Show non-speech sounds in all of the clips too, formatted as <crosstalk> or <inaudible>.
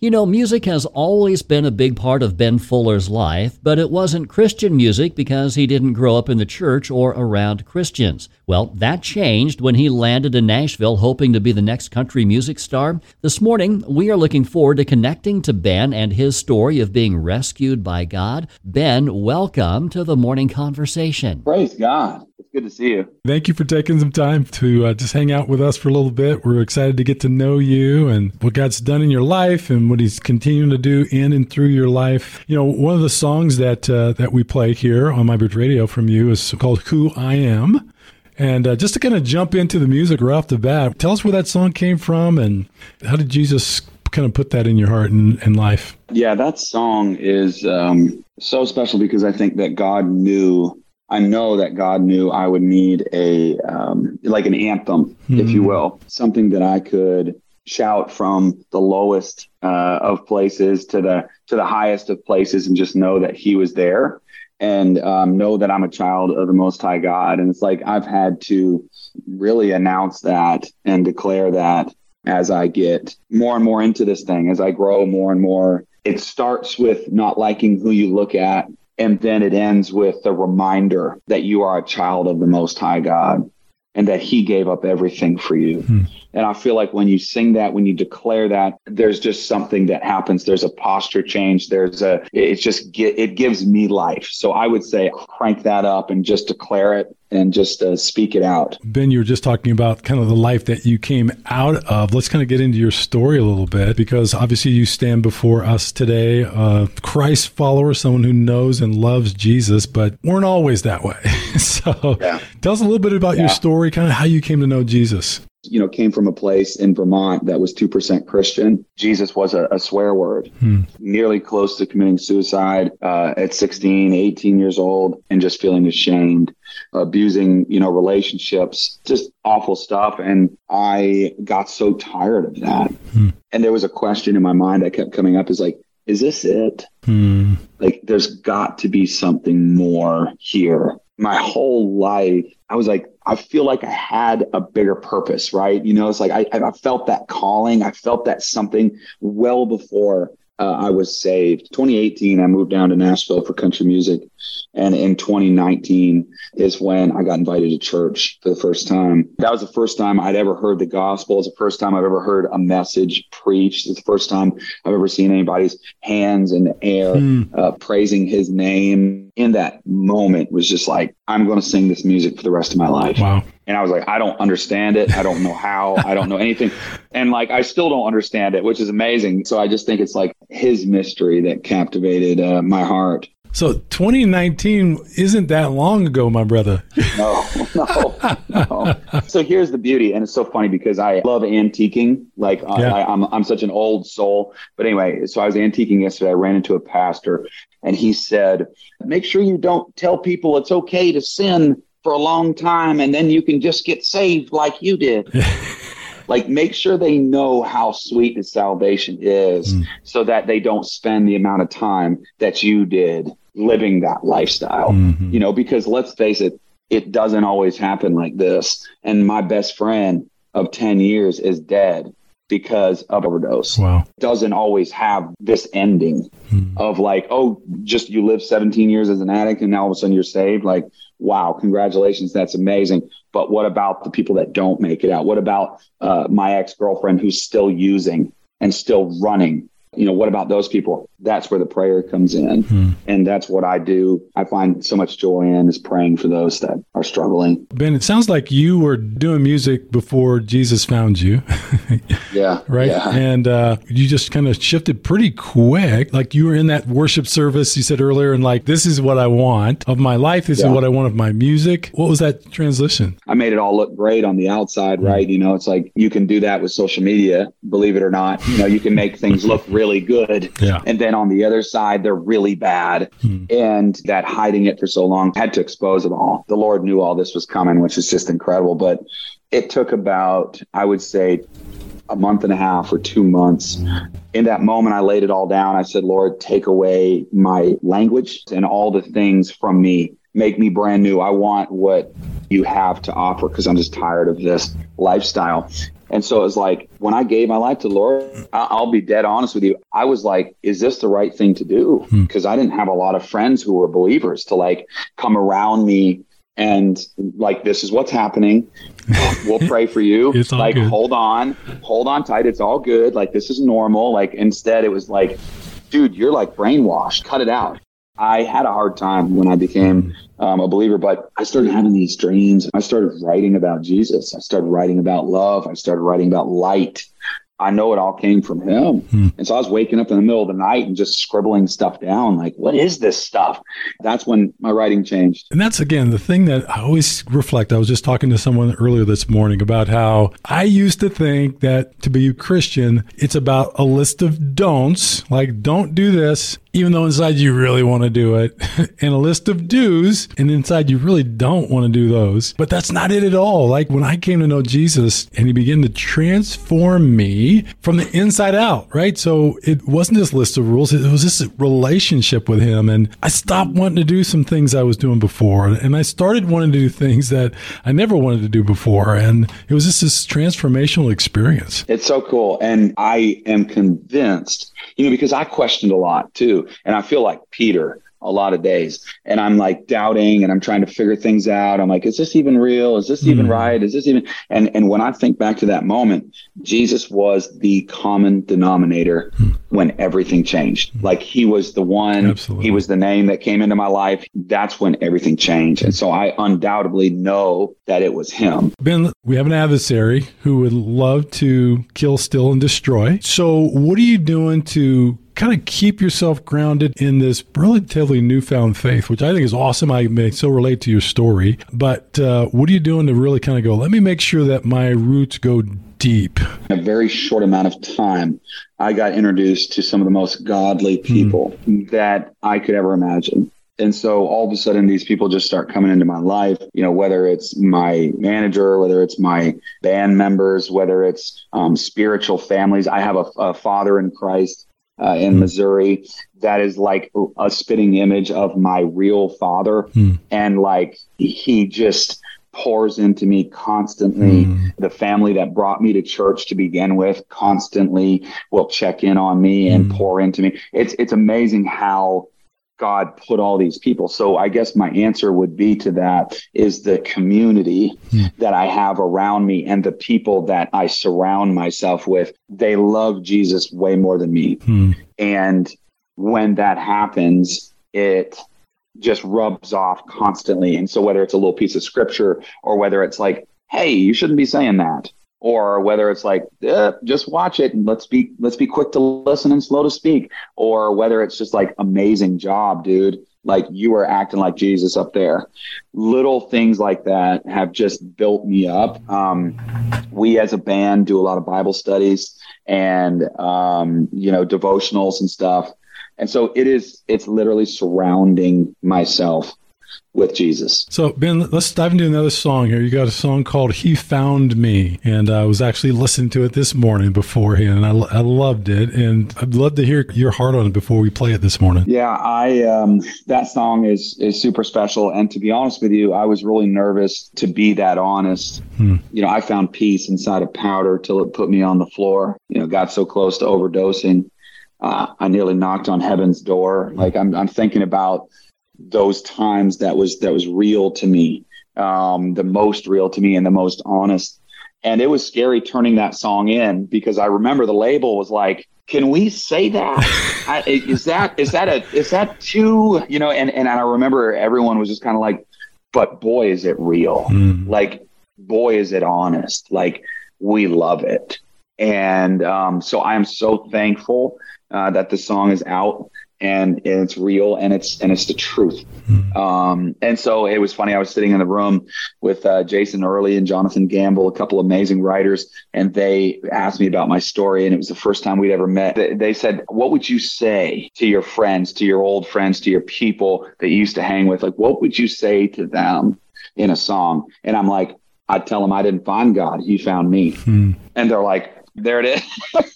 You know, music has always been a big part of Ben Fuller's life, but it wasn't Christian music because he didn't grow up in the church or around Christians. Well, that changed when he landed in Nashville hoping to be the next country music star. This morning, we are looking forward to connecting to Ben and his story of being rescued by God. Ben, welcome to the morning conversation. Praise God. It's good to see you. Thank you for taking some time to uh, just hang out with us for a little bit. We're excited to get to know you and what God's done in your life and what He's continuing to do in and through your life. You know, one of the songs that uh, that we play here on My Bridge Radio from you is called "Who I Am." And uh, just to kind of jump into the music right off the bat, tell us where that song came from and how did Jesus kind of put that in your heart and, and life? Yeah, that song is um, so special because I think that God knew I know that God knew I would need a um, like an anthem, mm. if you hmm. will, something that I could shout from the lowest uh, of places to the to the highest of places, and just know that He was there, and um, know that I'm a child of the Most High God. And it's like I've had to really announce that and declare that as I get more and more into this thing, as I grow more and more. It starts with not liking who you look at and then it ends with the reminder that you are a child of the Most High God and that He gave up everything for you. Hmm. And I feel like when you sing that, when you declare that, there's just something that happens. There's a posture change. There's a, it's just, it gives me life. So I would say crank that up and just declare it and just uh, speak it out. Ben, you were just talking about kind of the life that you came out of. Let's kind of get into your story a little bit because obviously you stand before us today, a Christ follower, someone who knows and loves Jesus, but weren't always that way. <laughs> so yeah. tell us a little bit about yeah. your story, kind of how you came to know Jesus you know, came from a place in Vermont that was 2% Christian. Jesus was a, a swear word, hmm. nearly close to committing suicide uh, at 16, 18 years old, and just feeling ashamed, abusing, you know, relationships, just awful stuff. And I got so tired of that. Hmm. And there was a question in my mind that kept coming up is like, is this it? Hmm. Like, there's got to be something more here. My whole life, I was like, I feel like I had a bigger purpose, right? You know, it's like I, I felt that calling. I felt that something well before uh, I was saved. 2018, I moved down to Nashville for country music. And in 2019 is when I got invited to church for the first time. That was the first time I'd ever heard the gospel. It was the first time I've ever heard a message preached. It's the first time I've ever seen anybody's hands in the air mm. uh, praising his name. In that moment was just like, I'm going to sing this music for the rest of my life. Wow. And I was like, I don't understand it. I don't know how. I don't know anything. <laughs> And like, I still don't understand it, which is amazing. So I just think it's like his mystery that captivated uh, my heart. So 2019 isn't that long ago, my brother. no, no, no. So here's the beauty, and it's so funny because I love antiquing. Like yeah. I, I'm, I'm such an old soul. But anyway, so I was antiquing yesterday. I ran into a pastor, and he said, "Make sure you don't tell people it's okay to sin for a long time, and then you can just get saved like you did." <laughs> like make sure they know how sweet the salvation is mm. so that they don't spend the amount of time that you did living that lifestyle mm-hmm. you know because let's face it it doesn't always happen like this and my best friend of 10 years is dead because of overdose. Wow. Doesn't always have this ending hmm. of like, oh, just you live 17 years as an addict and now all of a sudden you're saved. Like, wow, congratulations. That's amazing. But what about the people that don't make it out? What about uh, my ex girlfriend who's still using and still running you know, what about those people? That's where the prayer comes in. Hmm. And that's what I do. I find so much joy in is praying for those that are struggling. Ben, it sounds like you were doing music before Jesus found you. <laughs> yeah. Right. Yeah. And uh, you just kind of shifted pretty quick. Like you were in that worship service you said earlier, and like, this is what I want of my life. This yeah. is what I want of my music. What was that transition? I made it all look great on the outside, hmm. right? You know, it's like you can do that with social media, believe it or not. You know, you can make things look really good. Yeah. And then on the other side, they're really bad. Hmm. And that hiding it for so long had to expose it all. The Lord knew all this was coming, which is just incredible. But it took about, I would say, a month and a half or two months. In that moment, I laid it all down. I said, Lord, take away my language and all the things from me. Make me brand new. I want what you have to offer because I'm just tired of this lifestyle. And so it was like when I gave my life to the Lord, I'll be dead honest with you. I was like, is this the right thing to do? Because hmm. I didn't have a lot of friends who were believers to like come around me and like this is what's happening. <laughs> We'll pray for you. it's like good. hold on, hold on tight. It's all good. Like this is normal. Like instead, it was like, dude, you're like brainwashed. Cut it out. I had a hard time when I became um, a believer, but I started having these dreams. I started writing about Jesus. I started writing about love. I started writing about light. I know it all came from him. Hmm. And so I was waking up in the middle of the night and just scribbling stuff down like, what is this stuff? That's when my writing changed. And that's again the thing that I always reflect. I was just talking to someone earlier this morning about how I used to think that to be a Christian, it's about a list of don'ts, like don't do this, even though inside you really want to do it, <laughs> and a list of do's, and inside you really don't want to do those. But that's not it at all. Like when I came to know Jesus and he began to transform me from the inside out, right? So it wasn't this list of rules, it was this relationship with him. And I stopped wanting to do some things I was doing before. And I started wanting to do things that I never wanted to do before. And it was just this transformational experience. It's so cool. And I am convinced, you know, because I questioned a lot too and I feel like Peter a lot of days. And I'm like doubting and I'm trying to figure things out. I'm like, is this even real? Is this even mm. right? Is this even and and when I think back to that moment, Jesus was the common denominator mm. when everything changed. Mm. Like he was the one, Absolutely. he was the name that came into my life. That's when everything changed. And so I undoubtedly know that it was him. Ben, we have an adversary who would love to kill, steal, and destroy. So what are you doing to kind of keep yourself grounded in this relatively newfound faith, which I think is awesome. I may so relate to your story. But uh, what are you doing to really kind of go, let me make sure that my roots go deep? In a very short amount of time, I got introduced to some of the most godly hmm. people mm. that I could ever imagine. And so all of a sudden, these people just start coming into my life, you know, whether it's my manager, whether it's my band members, whether it's um, spiritual families. I have a, a father in Christ uh, in mm. Missouri that is like a spitting image of my real father. Mm. And like he just pours into me constantly. Mm. The family that brought me to church to begin with constantly will check in on me and hmm. pour into me. It's it's amazing how God put all these people. So I guess my answer would be to that is the community mm. that I have around me and the people that I surround myself with. They love Jesus way more than me. Mm. And when that happens, it just rubs off constantly. And so whether it's a little piece of scripture or whether it's like, hey, you shouldn't be saying that or whether it's like eh, just watch it and let's be let's be quick to listen and slow to speak or whether it's just like amazing job dude. Like you are acting like jesus up there. Little things like that have just built me up. Um, we as a band do a lot of bible studies and um, you know devotionals and stuff. And so it is it's literally surrounding myself with Jesus. So, Ben, let's dive into another song here. You got a song called He Found Me, and I was actually listening to it this morning beforehand, and I, I loved it. And I'd love to hear your heart on it before we play it this morning. Yeah, I um, that song is is super special. And to be honest with you, I was really nervous to be that honest. Hmm. You know, I found peace inside of powder till it put me on the floor. You know, got so close to overdosing. Uh, I nearly knocked on heaven's door. Like I'm, I'm thinking about those times that was that was real to me, um, the most real to me and the most honest. And it was scary turning that song in because I remember the label was like, "Can we say that? <laughs> I, is that is that a is that too you know?" And and I remember everyone was just kind of like, "But boy, is it real! Mm. Like, boy, is it honest! Like, we love it." And um, so I am so thankful uh, that the song is out and, it's real and it's and it's the truth. Mm-hmm. Um, and so it was funny. I was sitting in the room with uh, Jason Early and Jonathan Gamble, a couple amazing writers, and they asked me about my story. And it was the first time we'd ever met. They, they said, "What would you say to your friends, to your old friends, to your people that you used to hang with? Like, what would you say to them in a song?" And I'm like, I'd tell them I didn't find God; He found me. Mm. And they're like, there it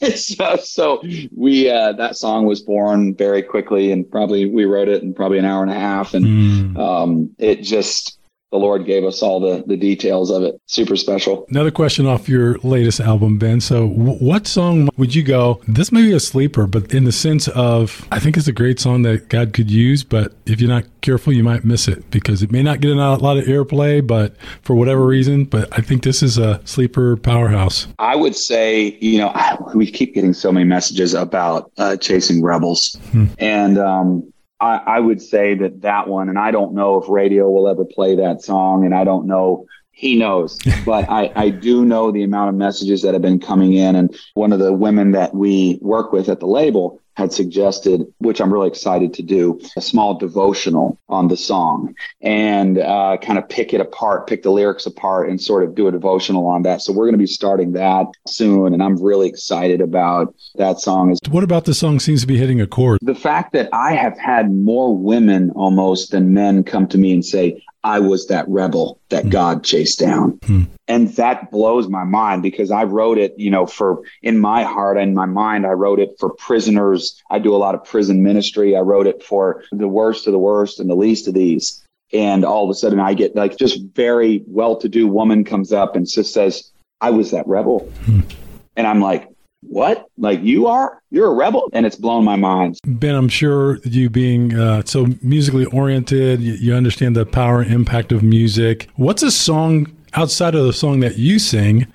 is. <laughs> so, so, we uh, that song was born very quickly, and probably we wrote it in probably an hour and a half, and mm. um, it just the Lord gave us all the, the details of it. Super special. Another question off your latest album, Ben. So, w- what song would you go? This may be a sleeper, but in the sense of, I think it's a great song that God could use, but if you're not careful, you might miss it because it may not get a lot of airplay, but for whatever reason. But I think this is a sleeper powerhouse. I would say, you know, we keep getting so many messages about uh, chasing rebels, hmm. and um, I, I would say that that one, and I don't know if radio will ever play that song, and I don't know he knows. <laughs> But I, I do know the amount of messages that have been coming in. And one of the women that we work with at the label had suggested, which I'm really excited to do, a small devotional on the song and uh, kind of pick it apart, pick the lyrics apart, and sort of do a devotional on that. So we're going to be starting that soon, and I'm really excited about that song. What about the song seems to be hitting a chord? The fact that I have had more women almost than men come to me and say, I was that rebel that mm. God chased down. Mm. And that blows my mind because I wrote it, you know, for in my heart and my mind, I wrote it for prisoners. I do a lot of prison ministry. I wrote it for the worst of the worst and the least of these. And all of a sudden I get like just very well to do woman comes up and just says, I was that rebel. Mm. And I'm like, what? Like you are? You're a rebel? And it's blown my mind. Ben, I'm sure you being uh, so musically oriented, you, you understand the power and impact of music. What's a song outside of the song that you sing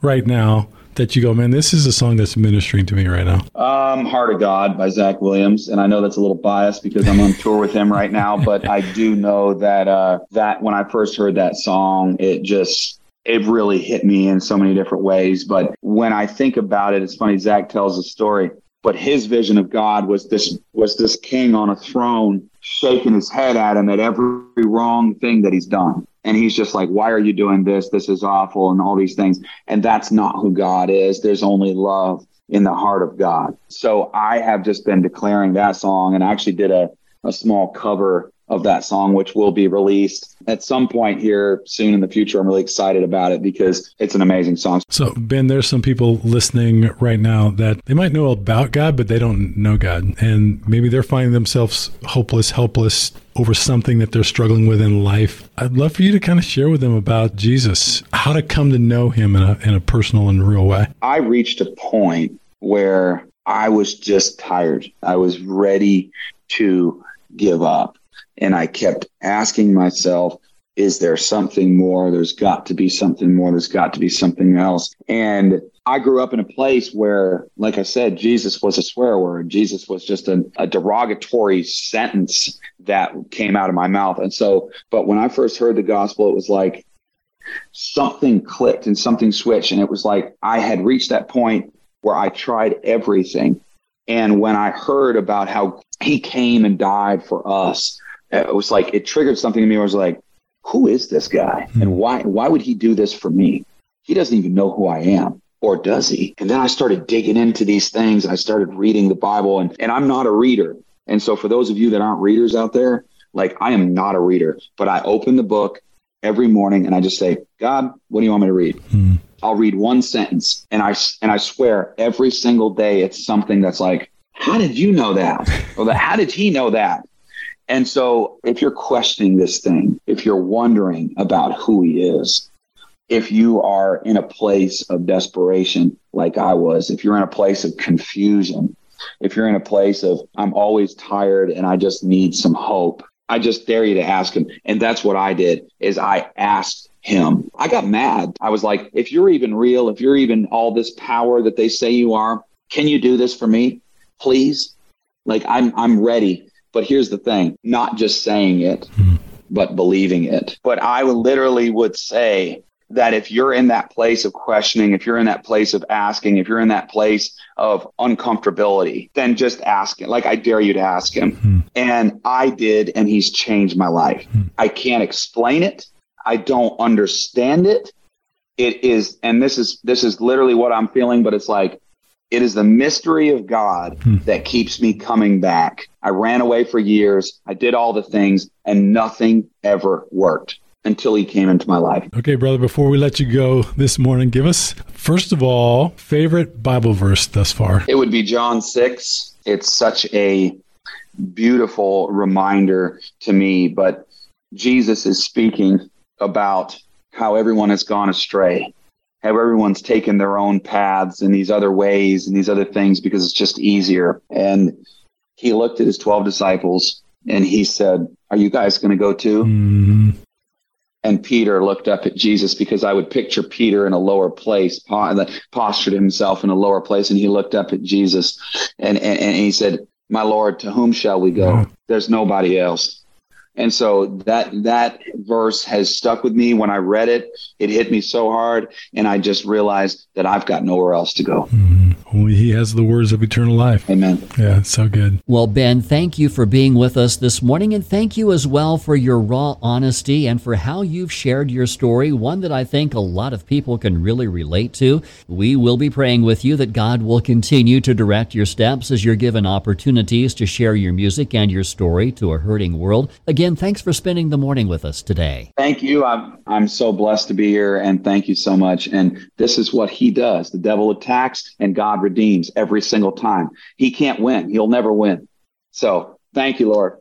right now that you go, man, this is a song that's ministering to me right now? Um, Heart of God by Zach Williams. And I know that's a little biased because I'm on <laughs> tour with him right now, but I do know that, uh, that when I first heard that song, it just, it really hit me in so many different ways. But when I think about it, it's funny. Zach tells a story, but his vision of God was this was this king on a throne shaking his head at him at every wrong thing that he's done. And he's just like, why are you doing this? This is awful and all these things. And that's not who God is. There's only love in the heart of God. So I have just been declaring that song and I actually did a, a small cover of that song, which will be released at some point here soon in the future. I'm really excited about it because it's an amazing song. So, Ben, there's some people listening right now that they might know about God, but they don't know God. And maybe they're finding themselves hopeless, helpless over something that they're struggling with in life. I'd love for you to kind of share with them about Jesus, how to come to know him in a, in a personal and real way. I reached a point where I was just tired. I was ready to give up. And I kept asking myself, is there something more? There's got to be something more. There's got to be something else. And I grew up in a place where, like I said, Jesus was a swear word. Jesus was just a, a, derogatory sentence that came out of my mouth. And so, but when I first heard the gospel, it was like something clicked and something switched. And it was like I had reached that point where I tried everything. And when I heard about how he came and died for us, it was like it triggered something in me. I was like, "Who is this guy, mm-hmm. and why why would he do this for me? He doesn't even know who I am." Or does he? And then I started digging into these things. and I started reading the Bible, and, and I'm not a reader. And so, for those of you that aren't readers out there, like I am not a reader, but I open the book every morning and I just say, God, what do you want me to read? Mm. I'll read one sentence, and I and I swear every single day it's something that's like, how did you know that? Or the, how did he know that? And so if you're questioning this thing, if you're wondering about who he is, if you are in a place of desperation like I was, if you're in a place of confusion, if you're in a place of I'm always tired and I just need some hope, I just dare you to ask him. And that's what I did is I asked him. I got mad. I was like, if you're even real, if you're even all this power that they say you are, can you do this for me? Please? Like I'm I'm ready but here's the thing not just saying it, mm. but believing it. But I literally would say that if you're in that place of questioning, if you're in that place of asking, if you're in that place of uncomfortability, then just ask him. Like I dare you to ask him. Mm. And I did, and he's changed my life. Mm. I can't explain it. I don't understand it. It is, and this is this is literally what I'm feeling, but it's like it is the mystery of God hmm. that keeps me coming back. I ran away for years. I did all the things and nothing ever worked until he came into my life. Okay, brother, before we let you go this morning, give us, first of all, favorite Bible verse thus far. It would be John 6. It's such a beautiful reminder to me, but Jesus is speaking about how everyone has gone astray, how everyone's taken their own paths and these other ways and these other things because it's just easier. And he looked at his 12 disciples and he said, Are you guys going to go too? Mm-hmm. And Peter looked up at Jesus because I would picture Peter in a lower place, postured himself in a lower place. And he looked up at Jesus and, and, and he said, My Lord, to whom shall we go? There's nobody else. And so that that verse has stuck with me. When I read it, it hit me so hard, and I just realized that I've got nowhere else to go. Mm-hmm. Only He has the words of eternal life. Amen. Yeah, so good. Well, Ben, thank you for being with us this morning, and thank you as well for your raw honesty and for how you've shared your story, one that I think a lot of people can really relate to. We will be praying with you that God will continue to direct your steps as you're given opportunities to share your music and your story to a hurting world. Again, Again, thanks for spending the morning with us today. Thank you. I'm I'm so blessed to be here and thank you so much. And this is what he does. The devil attacks and God redeems every single time. He can't win. He'll never win. So, thank you, Lord.